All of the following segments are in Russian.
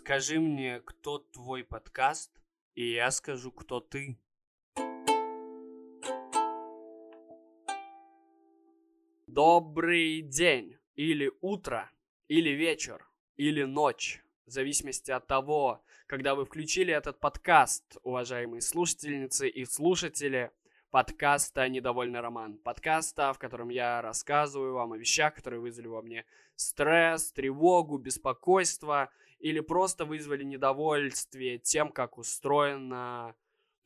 Скажи мне, кто твой подкаст, и я скажу, кто ты. Добрый день, или утро, или вечер, или ночь, в зависимости от того, когда вы включили этот подкаст, уважаемые слушательницы и слушатели подкаста «Недовольный роман». Подкаста, в котором я рассказываю вам о вещах, которые вызвали во мне стресс, тревогу, беспокойство или просто вызвали недовольствие тем, как устроено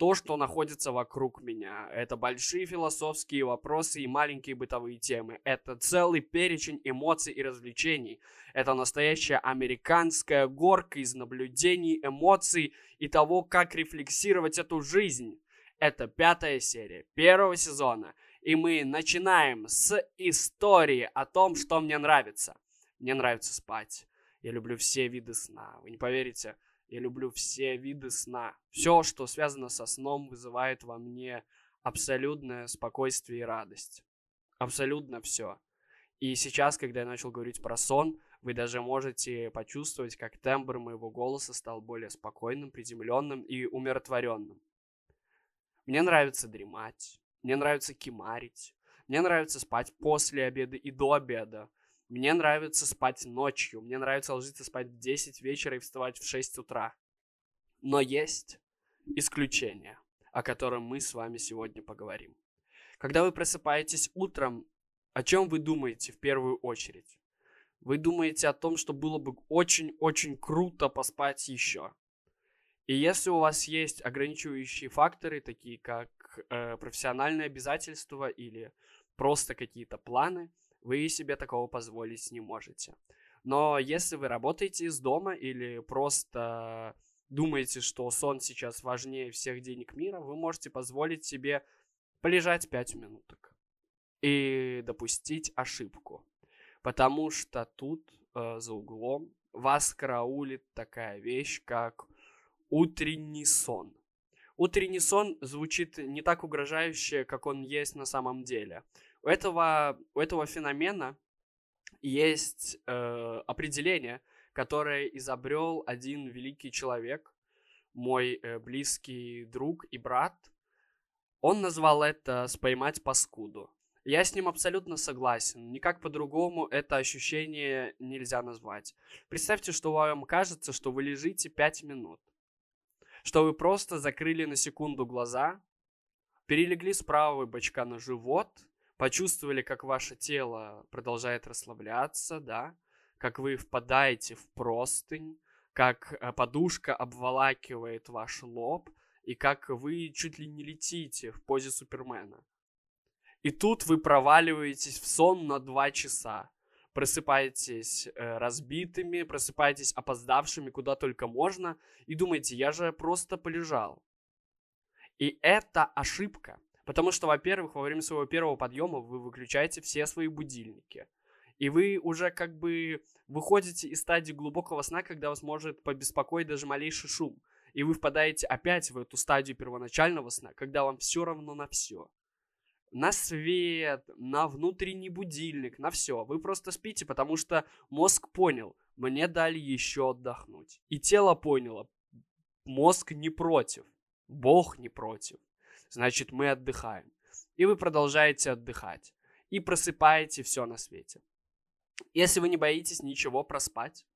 то, что находится вокруг меня. Это большие философские вопросы и маленькие бытовые темы. Это целый перечень эмоций и развлечений. Это настоящая американская горка из наблюдений, эмоций и того, как рефлексировать эту жизнь. Это пятая серия первого сезона. И мы начинаем с истории о том, что мне нравится. Мне нравится спать. Я люблю все виды сна. Вы не поверите, я люблю все виды сна. Все, что связано со сном, вызывает во мне абсолютное спокойствие и радость. Абсолютно все. И сейчас, когда я начал говорить про сон, вы даже можете почувствовать, как тембр моего голоса стал более спокойным, приземленным и умиротворенным. Мне нравится дремать, мне нравится кимарить, мне нравится спать после обеда и до обеда. Мне нравится спать ночью, мне нравится ложиться спать в 10 вечера и вставать в 6 утра. Но есть исключение, о котором мы с вами сегодня поговорим. Когда вы просыпаетесь утром, о чем вы думаете в первую очередь? Вы думаете о том, что было бы очень-очень круто поспать еще. И если у вас есть ограничивающие факторы, такие как э, профессиональные обязательства или просто какие-то планы, вы себе такого позволить не можете. Но если вы работаете из дома или просто думаете, что сон сейчас важнее всех денег мира, вы можете позволить себе полежать 5 минуток и допустить ошибку. Потому что тут э, за углом вас караулит такая вещь, как утренний сон. Утренний сон звучит не так угрожающе, как он есть на самом деле. У этого, у этого феномена есть э, определение, которое изобрел один великий человек, мой э, близкий друг и брат. Он назвал это «споймать паскуду». Я с ним абсолютно согласен. Никак по-другому это ощущение нельзя назвать. Представьте, что вам кажется, что вы лежите 5 минут. Что вы просто закрыли на секунду глаза, перелегли с правого бочка на живот – почувствовали, как ваше тело продолжает расслабляться, да, как вы впадаете в простынь, как э, подушка обволакивает ваш лоб, и как вы чуть ли не летите в позе Супермена. И тут вы проваливаетесь в сон на два часа. Просыпаетесь э, разбитыми, просыпаетесь опоздавшими куда только можно, и думаете, я же просто полежал. И это ошибка. Потому что, во-первых, во время своего первого подъема вы выключаете все свои будильники. И вы уже как бы выходите из стадии глубокого сна, когда вас может побеспокоить даже малейший шум. И вы впадаете опять в эту стадию первоначального сна, когда вам все равно на все. На свет, на внутренний будильник, на все. Вы просто спите, потому что мозг понял, мне дали еще отдохнуть. И тело поняло, мозг не против, Бог не против значит мы отдыхаем. И вы продолжаете отдыхать. И просыпаете все на свете. Если вы не боитесь ничего проспать,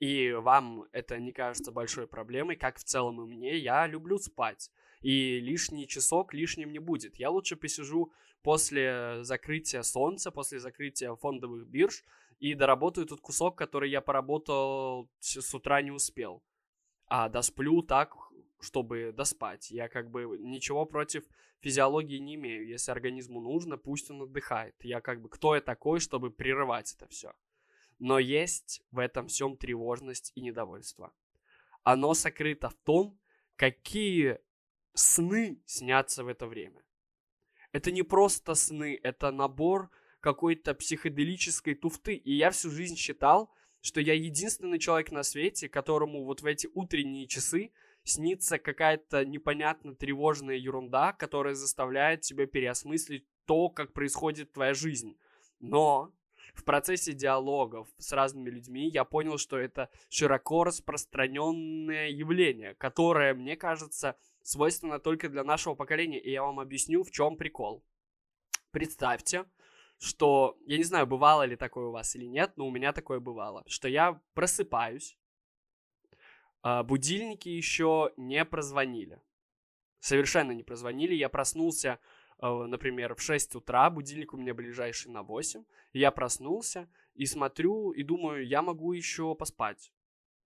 и вам это не кажется большой проблемой, как в целом и мне, я люблю спать. И лишний часок лишним не будет. Я лучше посижу после закрытия солнца, после закрытия фондовых бирж, и доработаю тот кусок, который я поработал с утра не успел. А досплю так чтобы доспать. Я как бы ничего против физиологии не имею. Если организму нужно, пусть он отдыхает. Я как бы кто я такой, чтобы прерывать это все. Но есть в этом всем тревожность и недовольство. Оно сокрыто в том, какие сны снятся в это время. Это не просто сны, это набор какой-то психоделической туфты. И я всю жизнь считал, что я единственный человек на свете, которому вот в эти утренние часы снится какая-то непонятно тревожная ерунда, которая заставляет тебя переосмыслить то, как происходит твоя жизнь. Но в процессе диалогов с разными людьми я понял, что это широко распространенное явление, которое, мне кажется, свойственно только для нашего поколения. И я вам объясню, в чем прикол. Представьте, что, я не знаю, бывало ли такое у вас или нет, но у меня такое бывало, что я просыпаюсь, а будильники еще не прозвонили. Совершенно не прозвонили. Я проснулся, а, например, в 6 утра, будильник у меня ближайший на 8. Я проснулся и смотрю, и думаю, я могу еще поспать.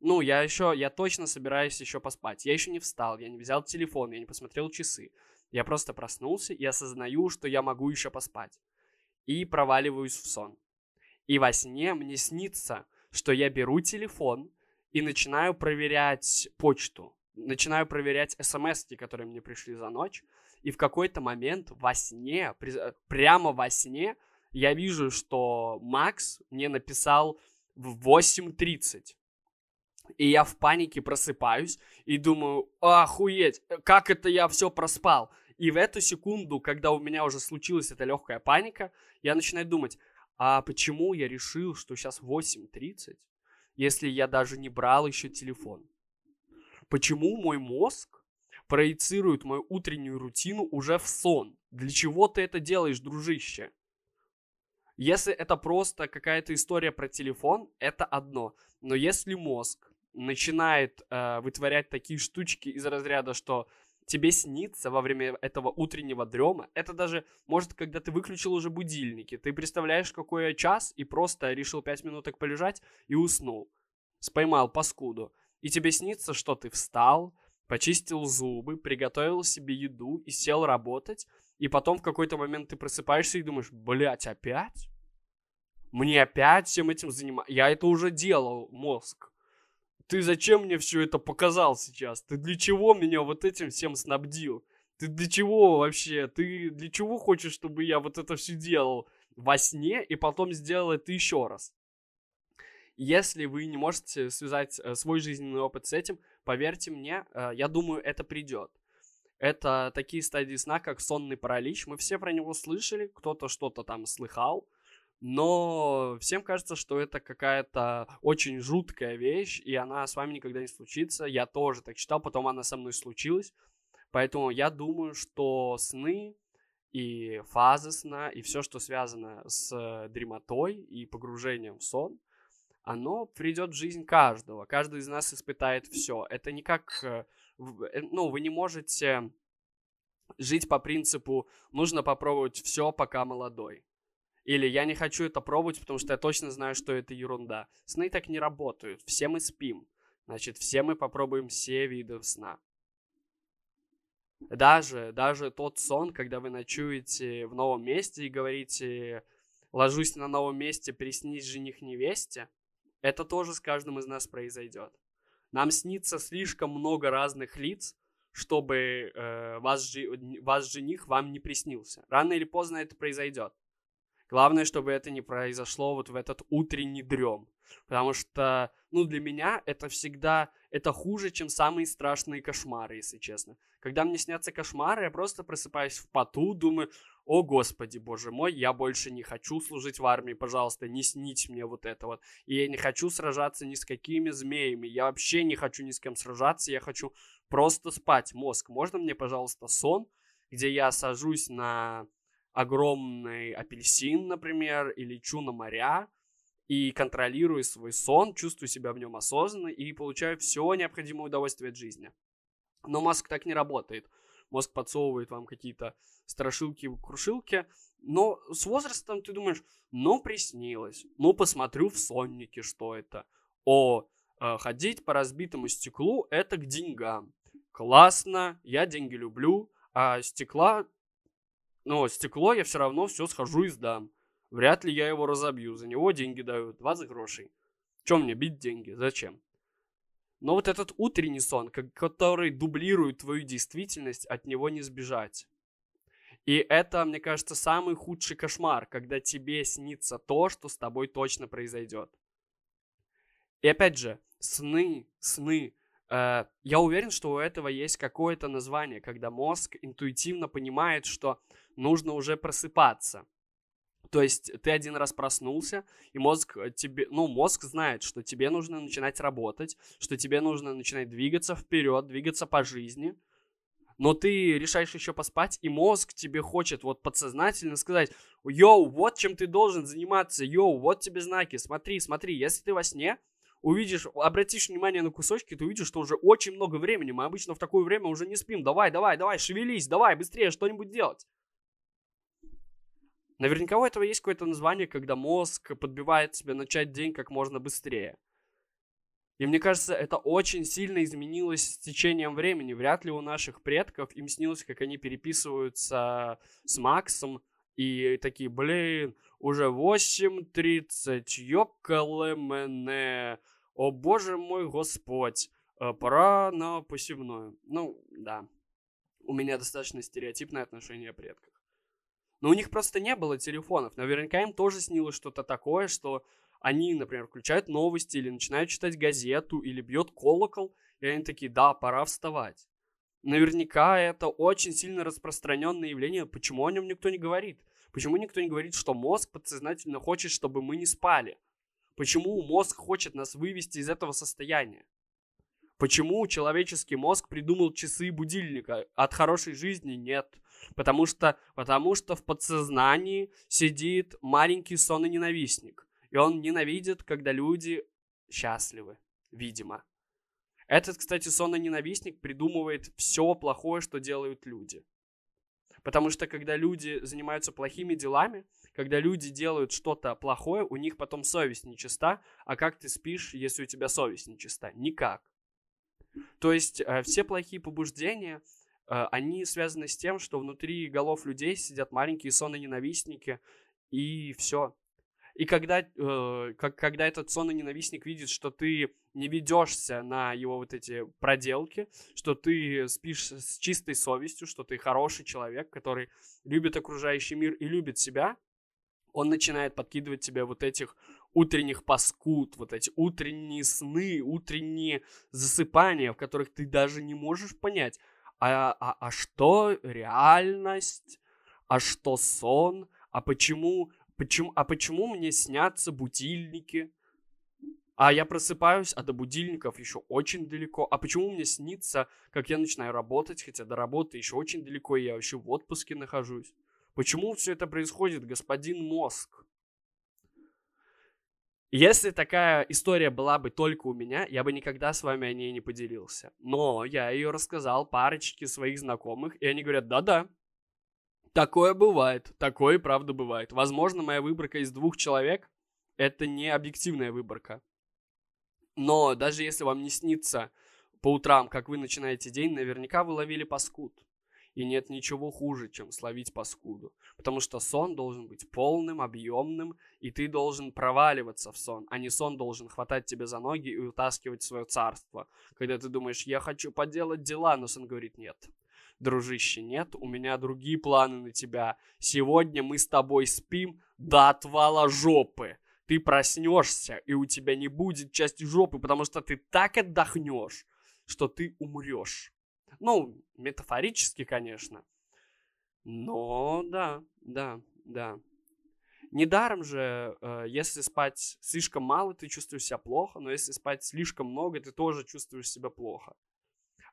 Ну, я еще, я точно собираюсь еще поспать. Я еще не встал, я не взял телефон, я не посмотрел часы. Я просто проснулся и осознаю, что я могу еще поспать. И проваливаюсь в сон. И во сне мне снится, что я беру телефон и начинаю проверять почту. Начинаю проверять смс, которые мне пришли за ночь. И в какой-то момент во сне, прямо во сне, я вижу, что Макс мне написал в 8.30. И я в панике просыпаюсь и думаю, охуеть, как это я все проспал. И в эту секунду, когда у меня уже случилась эта легкая паника, я начинаю думать, а почему я решил, что сейчас 8.30, если я даже не брал еще телефон? Почему мой мозг проецирует мою утреннюю рутину уже в сон? Для чего ты это делаешь, дружище? Если это просто какая-то история про телефон, это одно. Но если мозг начинает э, вытворять такие штучки из разряда, что тебе снится во время этого утреннего дрема, это даже, может, когда ты выключил уже будильники, ты представляешь, какой час, и просто решил 5 минуток полежать и уснул. Споймал паскуду. И тебе снится, что ты встал, почистил зубы, приготовил себе еду и сел работать, и потом в какой-то момент ты просыпаешься и думаешь, блять, опять? Мне опять всем этим заниматься? Я это уже делал, мозг ты зачем мне все это показал сейчас? Ты для чего меня вот этим всем снабдил? Ты для чего вообще? Ты для чего хочешь, чтобы я вот это все делал во сне и потом сделал это еще раз? Если вы не можете связать э, свой жизненный опыт с этим, поверьте мне, э, я думаю, это придет. Это такие стадии сна, как сонный паралич. Мы все про него слышали, кто-то что-то там слыхал но всем кажется, что это какая-то очень жуткая вещь, и она с вами никогда не случится. Я тоже так считал, потом она со мной случилась. Поэтому я думаю, что сны и фазы сна, и все, что связано с дремотой и погружением в сон, оно придет в жизнь каждого. Каждый из нас испытает все. Это не как... Э, э, ну, вы не можете жить по принципу «нужно попробовать все, пока молодой». Или я не хочу это пробовать, потому что я точно знаю, что это ерунда. Сны так не работают. Все мы спим. Значит, все мы попробуем все виды сна. Даже, даже тот сон, когда вы ночуете в новом месте и говорите «ложусь на новом месте, приснись жених невесте», это тоже с каждым из нас произойдет. Нам снится слишком много разных лиц, чтобы э, вас, вас жених вам не приснился. Рано или поздно это произойдет. Главное, чтобы это не произошло вот в этот утренний дрем. Потому что, ну, для меня это всегда, это хуже, чем самые страшные кошмары, если честно. Когда мне снятся кошмары, я просто просыпаюсь в поту, думаю, о, господи, боже мой, я больше не хочу служить в армии, пожалуйста, не сните мне вот это вот. И я не хочу сражаться ни с какими змеями, я вообще не хочу ни с кем сражаться, я хочу просто спать. Мозг, можно мне, пожалуйста, сон, где я сажусь на огромный апельсин, например, и лечу на моря, и контролирую свой сон, чувствую себя в нем осознанно и получаю все необходимое удовольствие от жизни. Но мозг так не работает. Мозг подсовывает вам какие-то страшилки-крушилки, но с возрастом ты думаешь, ну, приснилось, ну, посмотрю в соннике, что это. О, э, ходить по разбитому стеклу – это к деньгам. Классно, я деньги люблю, а стекла но стекло я все равно все схожу и сдам. Вряд ли я его разобью. За него деньги дают. 20 грошей. Чем мне бить деньги? Зачем? Но вот этот утренний сон, который дублирует твою действительность, от него не сбежать. И это, мне кажется, самый худший кошмар, когда тебе снится то, что с тобой точно произойдет. И опять же, сны, сны. Э, я уверен, что у этого есть какое-то название, когда мозг интуитивно понимает, что нужно уже просыпаться. То есть ты один раз проснулся, и мозг э, тебе, ну, мозг знает, что тебе нужно начинать работать, что тебе нужно начинать двигаться вперед, двигаться по жизни. Но ты решаешь еще поспать, и мозг тебе хочет вот подсознательно сказать, йоу, вот чем ты должен заниматься, йоу, вот тебе знаки, смотри, смотри, если ты во сне, увидишь, обратишь внимание на кусочки, ты увидишь, что уже очень много времени. Мы обычно в такое время уже не спим. Давай, давай, давай, шевелись, давай, быстрее что-нибудь делать. Наверняка у этого есть какое-то название, когда мозг подбивает тебя начать день как можно быстрее. И мне кажется, это очень сильно изменилось с течением времени. Вряд ли у наших предков им снилось, как они переписываются с Максом и такие, блин, уже 8.30, ёкале мене, о боже мой господь, э, пора на посевную. Ну, да, у меня достаточно стереотипное отношение к предкам. Но у них просто не было телефонов. Наверняка им тоже снилось что-то такое, что они, например, включают новости или начинают читать газету, или бьет колокол, и они такие, да, пора вставать. Наверняка это очень сильно распространенное явление. Почему о нем никто не говорит? Почему никто не говорит, что мозг подсознательно хочет, чтобы мы не спали? Почему мозг хочет нас вывести из этого состояния? Почему человеческий мозг придумал часы будильника? От хорошей жизни нет. Потому что, потому что в подсознании сидит маленький сононенавистник. И он ненавидит, когда люди счастливы, видимо. Этот, кстати, сононенавистник придумывает все плохое, что делают люди. Потому что когда люди занимаются плохими делами, когда люди делают что-то плохое, у них потом совесть нечиста. А как ты спишь, если у тебя совесть нечиста? Никак. То есть э, все плохие побуждения, э, они связаны с тем, что внутри голов людей сидят маленькие сононенавистники, и все. И когда, э, как, когда этот сононенавистник видит, что ты не ведешься на его вот эти проделки, что ты спишь с чистой совестью, что ты хороший человек, который любит окружающий мир и любит себя, он начинает подкидывать тебе вот этих утренних паскуд, вот эти утренние сны, утренние засыпания, в которых ты даже не можешь понять, а, а, а что реальность, а что сон, а почему, почему, а почему мне снятся будильники, а я просыпаюсь, а до будильников еще очень далеко. А почему мне снится, как я начинаю работать, хотя до работы еще очень далеко, и я еще в отпуске нахожусь? Почему все это происходит, господин мозг? Если такая история была бы только у меня, я бы никогда с вами о ней не поделился. Но я ее рассказал парочке своих знакомых, и они говорят, да-да, такое бывает, такое и правда бывает. Возможно, моя выборка из двух человек – это не объективная выборка. Но даже если вам не снится по утрам, как вы начинаете день, наверняка вы ловили паскуд. И нет ничего хуже, чем словить паскуду. Потому что сон должен быть полным, объемным, и ты должен проваливаться в сон, а не сон должен хватать тебя за ноги и утаскивать в свое царство. Когда ты думаешь, я хочу поделать дела, но сон говорит, нет. Дружище, нет, у меня другие планы на тебя. Сегодня мы с тобой спим до отвала жопы. Ты проснешься, и у тебя не будет части жопы, потому что ты так отдохнешь, что ты умрешь. Ну, метафорически, конечно. Но да, да, да. Недаром же, э, если спать слишком мало, ты чувствуешь себя плохо, но если спать слишком много, ты тоже чувствуешь себя плохо.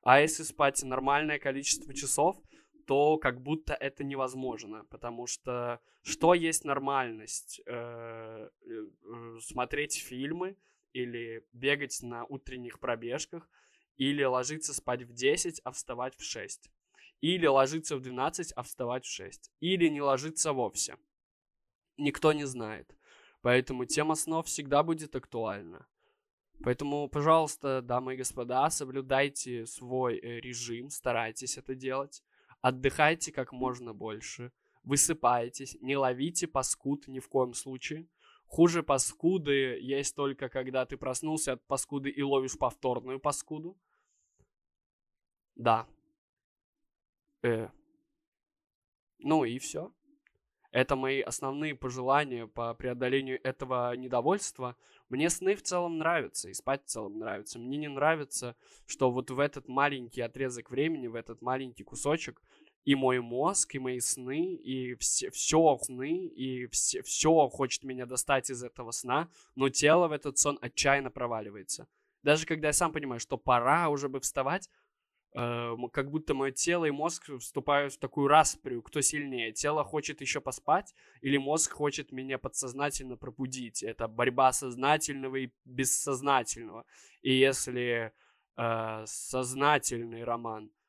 А если спать нормальное количество часов, то как будто это невозможно, потому что что есть нормальность? Э, э, смотреть фильмы или бегать на утренних пробежках – или ложиться спать в 10, а вставать в 6. Или ложиться в 12, а вставать в 6. Или не ложиться вовсе. Никто не знает. Поэтому тема снов всегда будет актуальна. Поэтому, пожалуйста, дамы и господа, соблюдайте свой э, режим, старайтесь это делать. Отдыхайте как можно больше. Высыпайтесь, не ловите паскуд ни в коем случае. Хуже паскуды есть только когда ты проснулся от паскуды и ловишь повторную паскуду. Да. Э. Ну и все. Это мои основные пожелания по преодолению этого недовольства. Мне сны в целом нравятся, и спать в целом нравится. Мне не нравится, что вот в этот маленький отрезок времени, в этот маленький кусочек и мой мозг, и мои сны, и все, все сны, и все, все хочет меня достать из этого сна, но тело в этот сон отчаянно проваливается. Даже когда я сам понимаю, что пора уже бы вставать, э, как будто мое тело и мозг вступают в такую расприю, кто сильнее. Тело хочет еще поспать, или мозг хочет меня подсознательно пробудить. Это борьба сознательного и бессознательного. И если э, сознательный роман –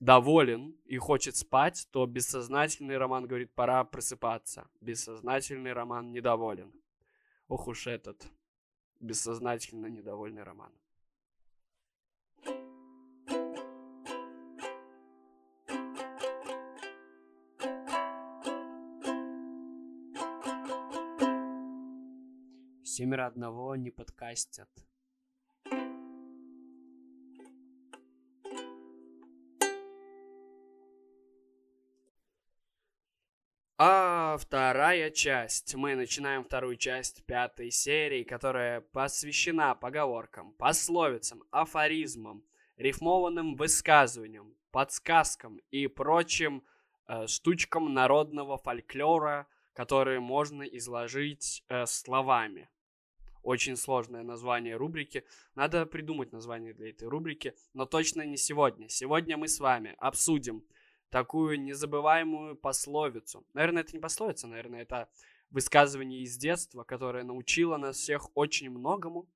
доволен и хочет спать, то бессознательный роман говорит, пора просыпаться. Бессознательный роман недоволен. Ох уж этот бессознательно недовольный роман. Семеро одного не подкастят. Вторая часть. Мы начинаем вторую часть пятой серии, которая посвящена поговоркам, пословицам, афоризмам, рифмованным высказываниям, подсказкам и прочим э, штучкам народного фольклора, которые можно изложить э, словами. Очень сложное название рубрики. Надо придумать название для этой рубрики, но точно не сегодня. Сегодня мы с вами обсудим такую незабываемую пословицу. Наверное, это не пословица, наверное, это высказывание из детства, которое научило нас всех очень многому,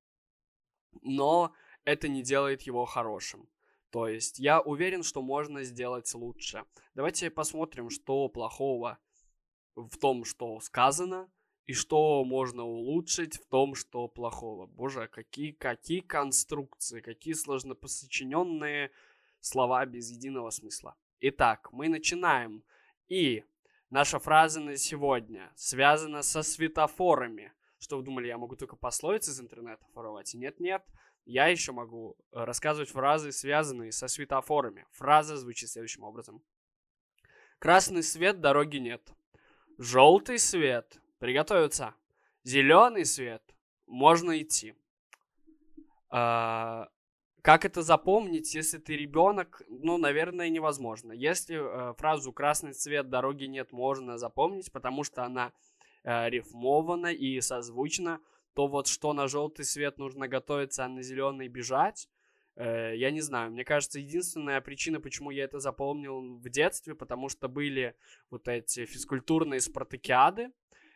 но это не делает его хорошим. То есть я уверен, что можно сделать лучше. Давайте посмотрим, что плохого в том, что сказано, и что можно улучшить в том, что плохого. Боже, какие, какие конструкции, какие сложнопосочиненные слова без единого смысла. Итак, мы начинаем. И наша фраза на сегодня связана со светофорами. Что вы думали, я могу только пословицы из интернета воровать? Нет-нет, я еще могу э, рассказывать фразы, связанные со светофорами. Фраза звучит следующим образом. Красный свет, дороги нет. Желтый свет, приготовиться. Зеленый свет, можно идти. А, как это запомнить, если ты ребенок? Ну, наверное, невозможно. Если э, фразу «красный цвет, дороги нет» можно запомнить, потому что она э, рифмована и созвучна, то вот что на желтый свет нужно готовиться, а на зеленый бежать, э, я не знаю. Мне кажется, единственная причина, почему я это запомнил в детстве, потому что были вот эти физкультурные спартакиады,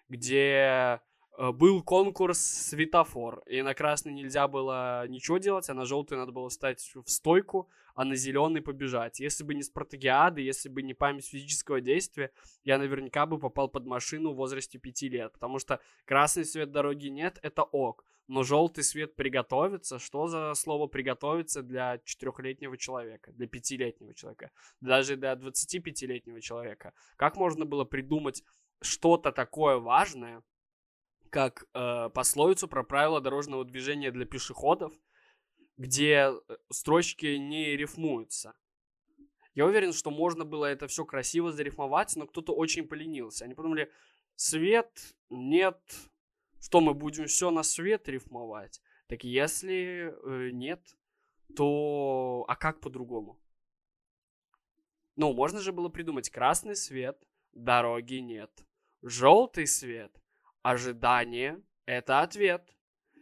где был конкурс светофор, и на красный нельзя было ничего делать, а на желтый надо было стать в стойку, а на зеленый побежать. Если бы не спартакиады, если бы не память физического действия, я наверняка бы попал под машину в возрасте 5 лет, потому что красный свет дороги нет, это ок, но желтый свет приготовиться, что за слово приготовиться для четырехлетнего человека, для пятилетнего человека, даже для 25-летнего человека? Как можно было придумать что-то такое важное, как э, пословицу про правила дорожного движения для пешеходов, где э, строчки не рифмуются. Я уверен, что можно было это все красиво зарифмовать, но кто-то очень поленился. Они подумали, свет, нет, что мы будем все на свет рифмовать? Так если э, нет, то а как по-другому? Ну, можно же было придумать красный свет, дороги нет. Желтый свет, Ожидание – это ответ.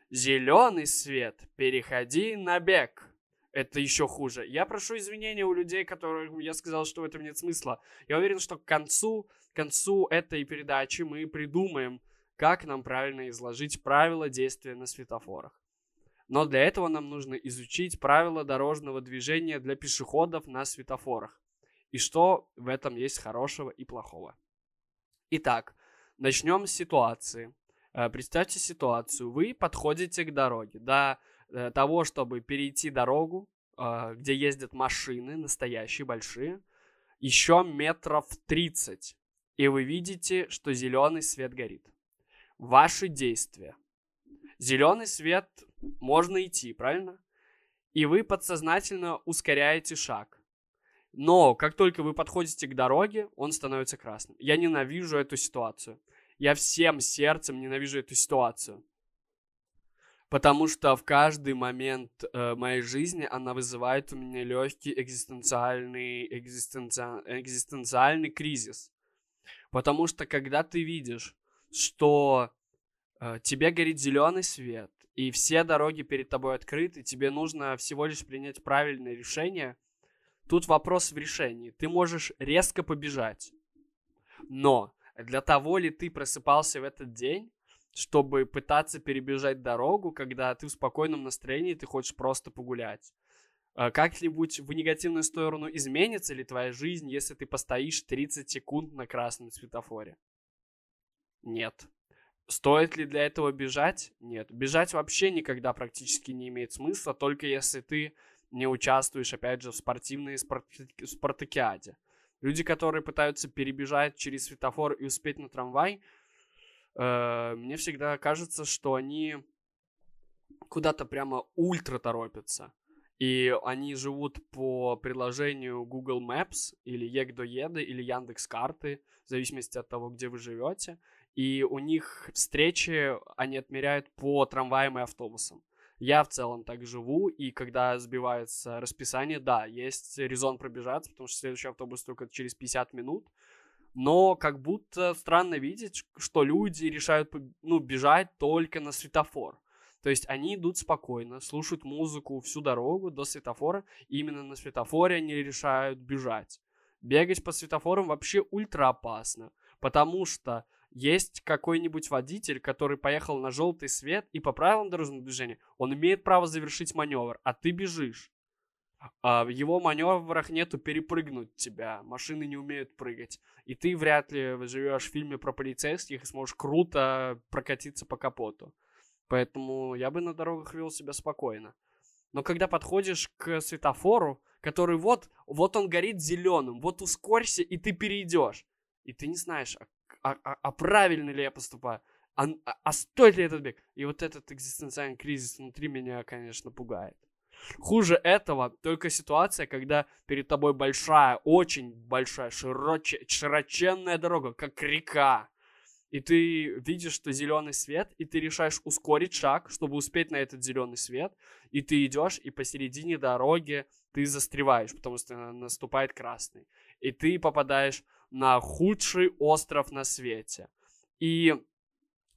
Зеленый свет – переходи на бег. Это еще хуже. Я прошу извинения у людей, которым я сказал, что в этом нет смысла. Я уверен, что к концу, к концу этой передачи мы придумаем, как нам правильно изложить правила действия на светофорах. Но для этого нам нужно изучить правила дорожного движения для пешеходов на светофорах. И что в этом есть хорошего и плохого. Итак, Начнем с ситуации. Э, представьте ситуацию. Вы подходите к дороге. До э, того, чтобы перейти дорогу, э, где ездят машины, настоящие, большие, еще метров 30. И вы видите, что зеленый свет горит. Ваши действия. Зеленый свет можно идти, правильно? И вы подсознательно ускоряете шаг. Но как только вы подходите к дороге, он становится красным. Я ненавижу эту ситуацию. Я всем сердцем ненавижу эту ситуацию. Потому что в каждый момент э, моей жизни она вызывает у меня легкий экзистенциальный, экзистенци... экзистенциальный кризис. Потому что когда ты видишь, что э, тебе горит зеленый свет, и все дороги перед тобой открыты, тебе нужно всего лишь принять правильное решение, тут вопрос в решении. Ты можешь резко побежать, но для того ли ты просыпался в этот день, чтобы пытаться перебежать дорогу, когда ты в спокойном настроении, ты хочешь просто погулять. А как-нибудь в негативную сторону изменится ли твоя жизнь, если ты постоишь 30 секунд на красном светофоре? Нет. Стоит ли для этого бежать? Нет. Бежать вообще никогда практически не имеет смысла, только если ты не участвуешь, опять же, в спортивной спарта- спартакиаде. Люди, которые пытаются перебежать через светофор и успеть на трамвай, э, мне всегда кажется, что они куда-то прямо ультра торопятся. И они живут по приложению Google Maps или Егдоеды или Яндекс Карты, в зависимости от того, где вы живете. И у них встречи они отмеряют по трамваям и автобусам. Я в целом так живу, и когда сбивается расписание, да, есть резон пробежаться, потому что следующий автобус только через 50 минут, но как будто странно видеть, что люди решают ну, бежать только на светофор. То есть они идут спокойно, слушают музыку всю дорогу до светофора, и именно на светофоре они решают бежать. Бегать по светофорам вообще ультра опасно, потому что есть какой-нибудь водитель, который поехал на желтый свет, и по правилам дорожного движения он имеет право завершить маневр, а ты бежишь. А в его маневрах нету перепрыгнуть тебя. Машины не умеют прыгать. И ты вряд ли живешь в фильме про полицейских и сможешь круто прокатиться по капоту. Поэтому я бы на дорогах вел себя спокойно. Но когда подходишь к светофору, который вот, вот он горит зеленым, вот ускорься, и ты перейдешь. И ты не знаешь, а а, а, а правильно ли я поступаю? А, а, а стоит ли этот бег? И вот этот экзистенциальный кризис внутри меня, конечно, пугает. Хуже этого только ситуация, когда перед тобой большая, очень большая, широч... широченная дорога, как река. И ты видишь, что зеленый свет, и ты решаешь ускорить шаг, чтобы успеть на этот зеленый свет. И ты идешь, и посередине дороги ты застреваешь, потому что наступает красный. И ты попадаешь на худший остров на свете. И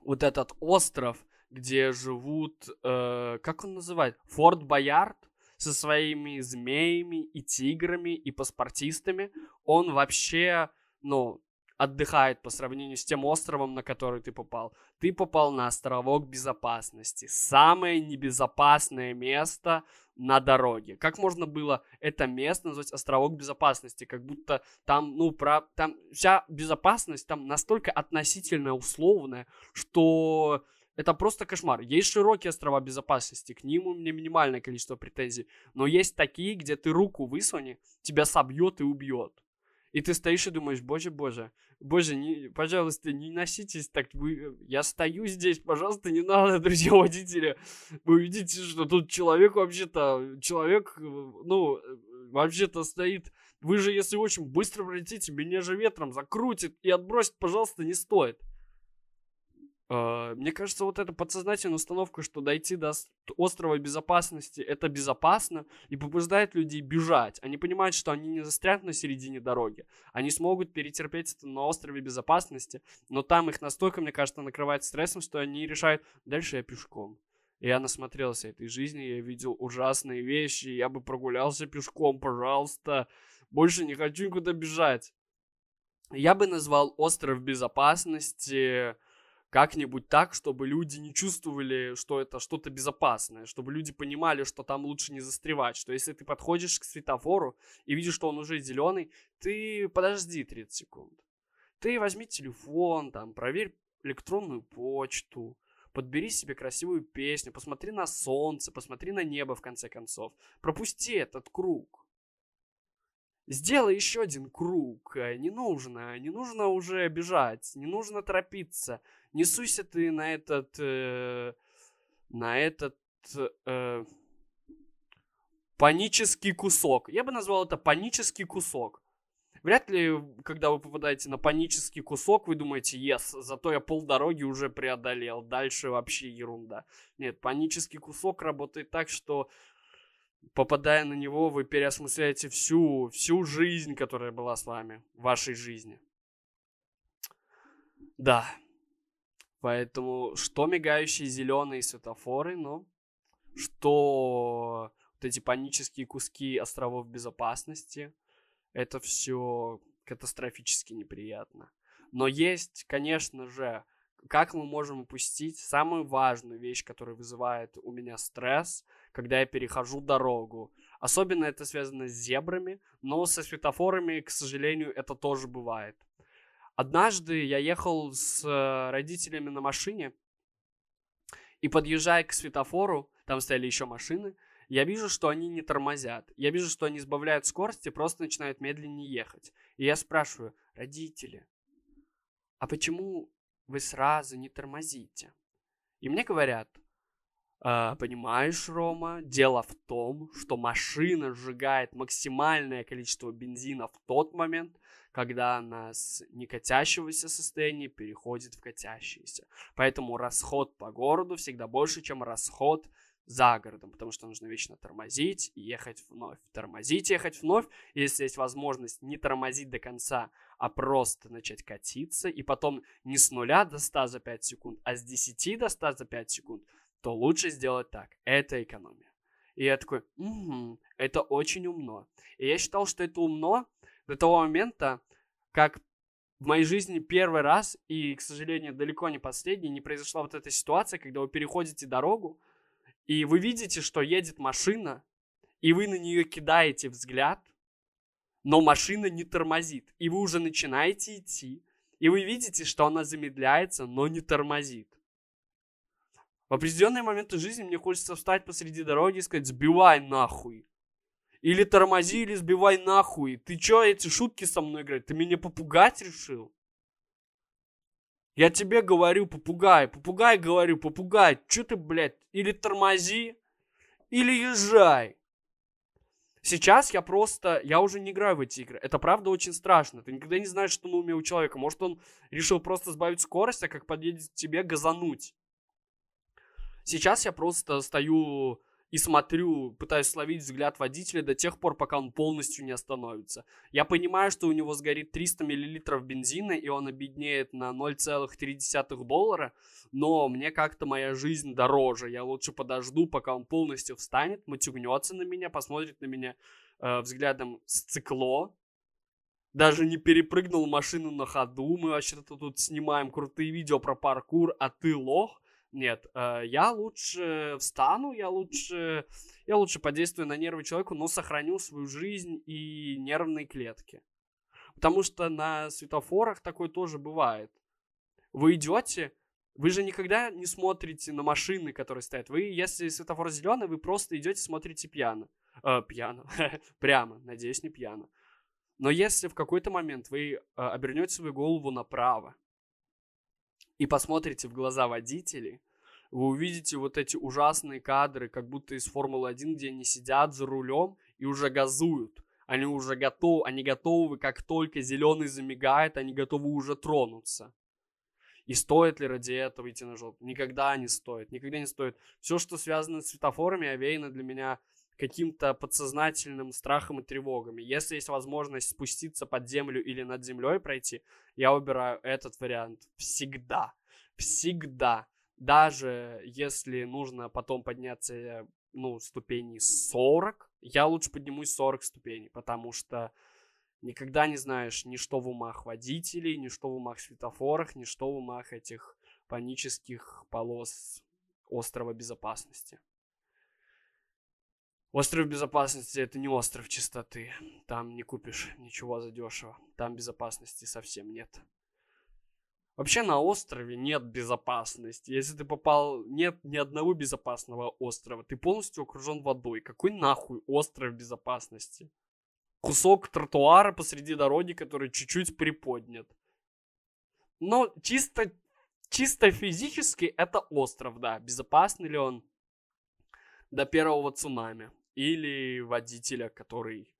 вот этот остров, где живут, э, как он называет, Форт Боярд, со своими змеями и тиграми и паспортистами, он вообще, ну, отдыхает по сравнению с тем островом, на который ты попал. Ты попал на островок безопасности. Самое небезопасное место на дороге. Как можно было это место назвать островок безопасности? Как будто там, ну, про, там вся безопасность там настолько относительно условная, что это просто кошмар. Есть широкие острова безопасности, к ним у меня минимальное количество претензий. Но есть такие, где ты руку высуни, тебя собьет и убьет. И ты стоишь и думаешь, боже, боже, боже, не, пожалуйста, не носитесь так. Вы, я стою здесь, пожалуйста, не надо, друзья водители. Вы видите, что тут человек вообще-то, человек, ну, вообще-то стоит. Вы же, если очень быстро пролетите, меня же ветром закрутит и отбросит, пожалуйста, не стоит. Uh, мне кажется, вот эта подсознательная установка, что дойти до острова безопасности это безопасно и побуждает людей бежать. Они понимают, что они не застрянут на середине дороги. Они смогут перетерпеть это на острове безопасности, но там их настолько, мне кажется, накрывает стрессом, что они решают, дальше я пешком. Я насмотрелся этой жизни, я видел ужасные вещи, я бы прогулялся пешком, пожалуйста. Больше не хочу никуда бежать. Я бы назвал остров безопасности как-нибудь так, чтобы люди не чувствовали, что это что-то безопасное, чтобы люди понимали, что там лучше не застревать, что если ты подходишь к светофору и видишь, что он уже зеленый, ты подожди 30 секунд. Ты возьми телефон, там, проверь электронную почту, подбери себе красивую песню, посмотри на солнце, посмотри на небо, в конце концов. Пропусти этот круг. Сделай еще один круг. Не нужно, не нужно уже бежать, не нужно торопиться не суйся ты на этот, э, на этот э, панический кусок. Я бы назвал это панический кусок. Вряд ли, когда вы попадаете на панический кусок, вы думаете, yes, зато я полдороги уже преодолел, дальше вообще ерунда. Нет, панический кусок работает так, что попадая на него, вы переосмысляете всю, всю жизнь, которая была с вами, вашей жизни. Да. Поэтому что мигающие зеленые светофоры, ну, что вот эти панические куски островов безопасности, это все катастрофически неприятно. Но есть, конечно же, как мы можем упустить самую важную вещь, которая вызывает у меня стресс, когда я перехожу дорогу. Особенно это связано с зебрами, но со светофорами, к сожалению, это тоже бывает. Однажды я ехал с э, родителями на машине, и подъезжая к светофору, там стояли еще машины, я вижу, что они не тормозят. Я вижу, что они сбавляют скорость и просто начинают медленнее ехать. И я спрашиваю, родители, а почему вы сразу не тормозите? И мне говорят, а, понимаешь, Рома, дело в том, что машина сжигает максимальное количество бензина в тот момент, когда она с некатящегося состояния переходит в катящееся. Поэтому расход по городу всегда больше, чем расход за городом, потому что нужно вечно тормозить и ехать вновь. Тормозить, ехать вновь. Если есть возможность не тормозить до конца, а просто начать катиться, и потом не с нуля до 100 за 5 секунд, а с 10 до 100 за 5 секунд, то лучше сделать так. Это экономия. И я такой, угу, это очень умно. И я считал, что это умно до того момента, как в моей жизни первый раз, и, к сожалению, далеко не последний, не произошла вот эта ситуация, когда вы переходите дорогу, и вы видите, что едет машина, и вы на нее кидаете взгляд, но машина не тормозит, и вы уже начинаете идти, и вы видите, что она замедляется, но не тормозит. В определенные моменты жизни мне хочется встать посреди дороги и сказать, сбивай нахуй. Или тормози, или сбивай нахуй. Ты чё эти шутки со мной играть? Ты меня попугать решил? Я тебе говорю, попугай, попугай говорю, попугай. Чё ты, блядь, или тормози, или езжай. Сейчас я просто, я уже не играю в эти игры. Это правда очень страшно. Ты никогда не знаешь, что на уме у человека. Может, он решил просто сбавить скорость, а как подъедет к тебе, газануть. Сейчас я просто стою и смотрю, пытаюсь словить взгляд водителя до тех пор, пока он полностью не остановится. Я понимаю, что у него сгорит 300 мл бензина, и он обеднеет на 0,3 доллара, но мне как-то моя жизнь дороже. Я лучше подожду, пока он полностью встанет, матюгнется на меня, посмотрит на меня э, взглядом с цикло, даже не перепрыгнул машину на ходу. Мы вообще-то тут снимаем крутые видео про паркур, а ты лох. Нет, э, я лучше встану, я лучше, я лучше подействую на нервы человеку, но сохраню свою жизнь и нервные клетки. Потому что на светофорах такое тоже бывает. Вы идете, вы же никогда не смотрите на машины, которые стоят. Вы, если светофор зеленый, вы просто идете, смотрите пьяно. Э, пьяно. Прямо, надеюсь, не пьяно. Но если в какой-то момент вы э, обернете свою голову направо, и посмотрите в глаза водителей, вы увидите вот эти ужасные кадры, как будто из Формулы-1, где они сидят за рулем и уже газуют. Они уже готовы, они готовы, как только зеленый замигает, они готовы уже тронуться. И стоит ли ради этого идти на желтый? Никогда не стоит, никогда не стоит. Все, что связано с светофорами, овеяно для меня каким-то подсознательным страхом и тревогами. Если есть возможность спуститься под землю или над землей пройти, я выбираю этот вариант всегда. Всегда. Даже если нужно потом подняться, ну, ступени 40, я лучше поднимусь 40 ступеней, потому что никогда не знаешь ни что в умах водителей, ни что в умах светофорах, ни что в умах этих панических полос острова безопасности. Остров безопасности это не остров чистоты. Там не купишь ничего за дешево. Там безопасности совсем нет. Вообще на острове нет безопасности. Если ты попал... Нет ни одного безопасного острова. Ты полностью окружен водой. Какой нахуй остров безопасности? Кусок тротуара посреди дороги, который чуть-чуть приподнят. Но чисто, чисто физически это остров, да. Безопасный ли он? До первого цунами или водителя, который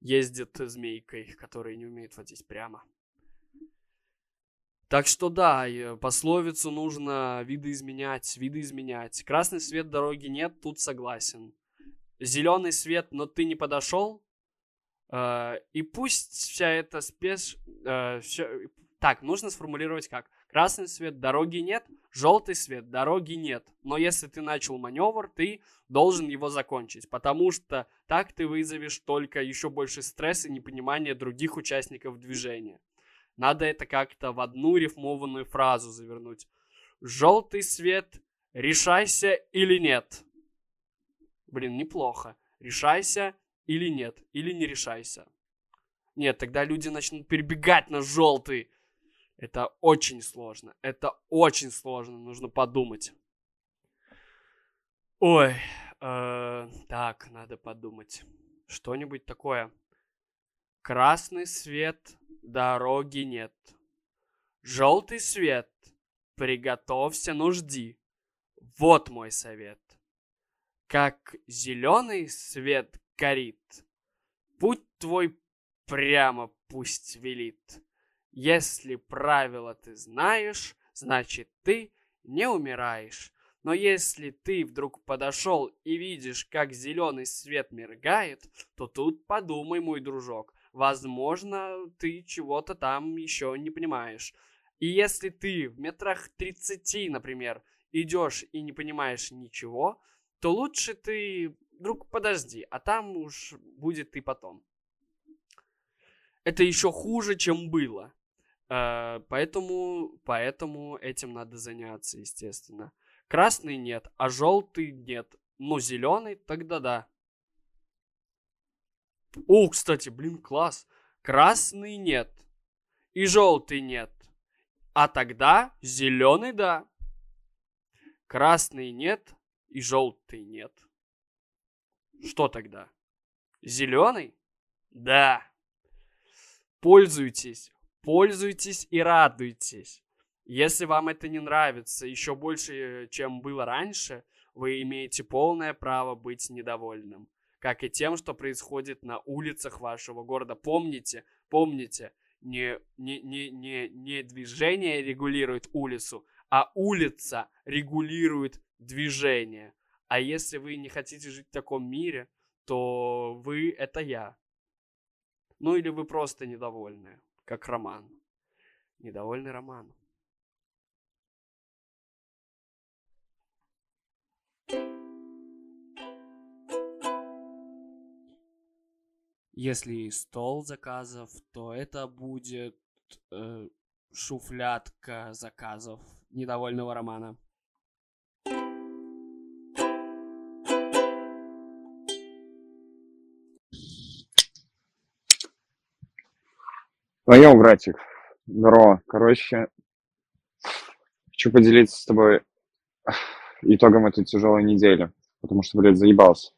ездит змейкой, который не умеет водить прямо. Так что да, пословицу нужно видоизменять, видоизменять. Красный свет дороги нет, тут согласен. Зеленый свет, но ты не подошел. Э, и пусть вся эта спеш... Э, все... Так, нужно сформулировать как. Красный свет, дороги нет. Желтый свет, дороги нет. Но если ты начал маневр, ты должен его закончить. Потому что так ты вызовешь только еще больше стресса и непонимания других участников движения. Надо это как-то в одну рифмованную фразу завернуть. Желтый свет, решайся или нет. Блин, неплохо. Решайся или нет. Или не решайся. Нет, тогда люди начнут перебегать на желтый. Это очень сложно. Это очень сложно. Нужно подумать. Ой, э, так, надо подумать. Что-нибудь такое. Красный свет, дороги нет. Желтый свет, приготовься, ну жди. Вот мой совет. Как зеленый свет горит, путь твой прямо пусть велит. Если правила ты знаешь, значит ты не умираешь. Но если ты вдруг подошел и видишь, как зеленый свет мергает, то тут подумай, мой дружок, возможно, ты чего-то там еще не понимаешь. И если ты в метрах 30, например, идешь и не понимаешь ничего, то лучше ты, друг, подожди, а там уж будет и потом. Это еще хуже, чем было. Э, поэтому, поэтому этим надо заняться, естественно. Красный нет, а желтый нет. Но зеленый тогда да. О, кстати, блин, класс. Красный нет. И желтый нет. А тогда зеленый да. Красный нет и желтый нет. Что тогда? Зеленый? Да. Пользуйтесь, пользуйтесь и радуйтесь. Если вам это не нравится еще больше, чем было раньше, вы имеете полное право быть недовольным. Как и тем, что происходит на улицах вашего города. Помните, помните, не, не, не, не, не движение регулирует улицу, а улица регулирует движение. А если вы не хотите жить в таком мире, то вы — это я. Ну или вы просто недовольны, как Роман. Недовольный Роман. Если стол заказов, то это будет э, шуфлятка заказов недовольного романа. Твоем, братик. Здорово. Короче, хочу поделиться с тобой итогом этой тяжелой недели, потому что, блядь, заебался.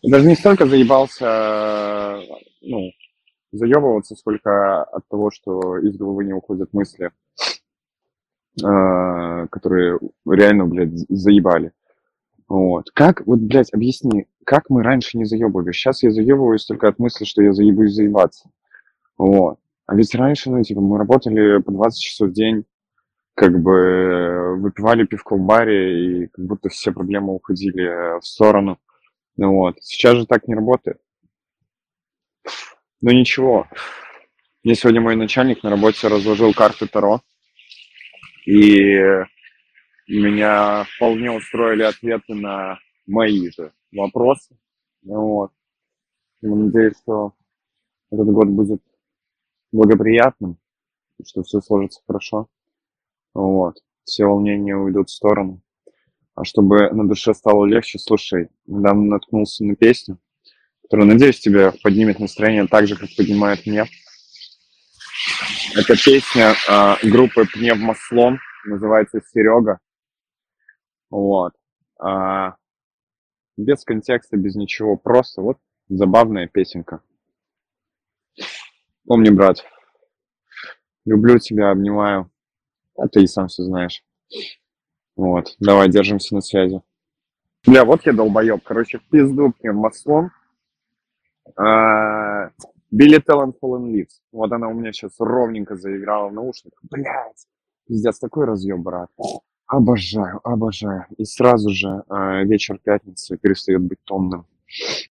И даже не столько заебался, ну, заебываться, сколько от того, что из головы не уходят мысли, э, которые реально, блядь, заебали. Вот. Как, вот, блядь, объясни, как мы раньше не заебывались? Сейчас я заебываюсь только от мысли, что я заебусь заебаться. Вот. А ведь раньше, ну, типа, мы работали по 20 часов в день, как бы выпивали пивко в баре, и как будто все проблемы уходили в сторону. Ну вот. Сейчас же так не работает. Но ничего. Мне сегодня мой начальник на работе разложил карты Таро. И меня вполне устроили ответы на мои же вопросы. Ну вот. Надеюсь, что этот год будет благоприятным, что все сложится хорошо. Вот. Все волнения уйдут в сторону. А чтобы на душе стало легче, слушай, недавно наткнулся на песню, которая, надеюсь, тебе поднимет настроение так же, как поднимает мне. Это песня э, группы Пневмослон, называется «Серега». Вот. А, без контекста, без ничего, просто вот забавная песенка. Помни, брат, люблю тебя, обнимаю, а ты и сам все знаешь. Вот, давай, держимся на связи. Бля, вот я долбоеб. Короче, в пизду ним маслом. А, Билли Талант Fallen Leaves. Вот она у меня сейчас ровненько заиграла в наушниках. Блять, пиздец, такой разъем, брат. Обожаю, обожаю. И сразу же э, вечер пятницы перестает быть томным.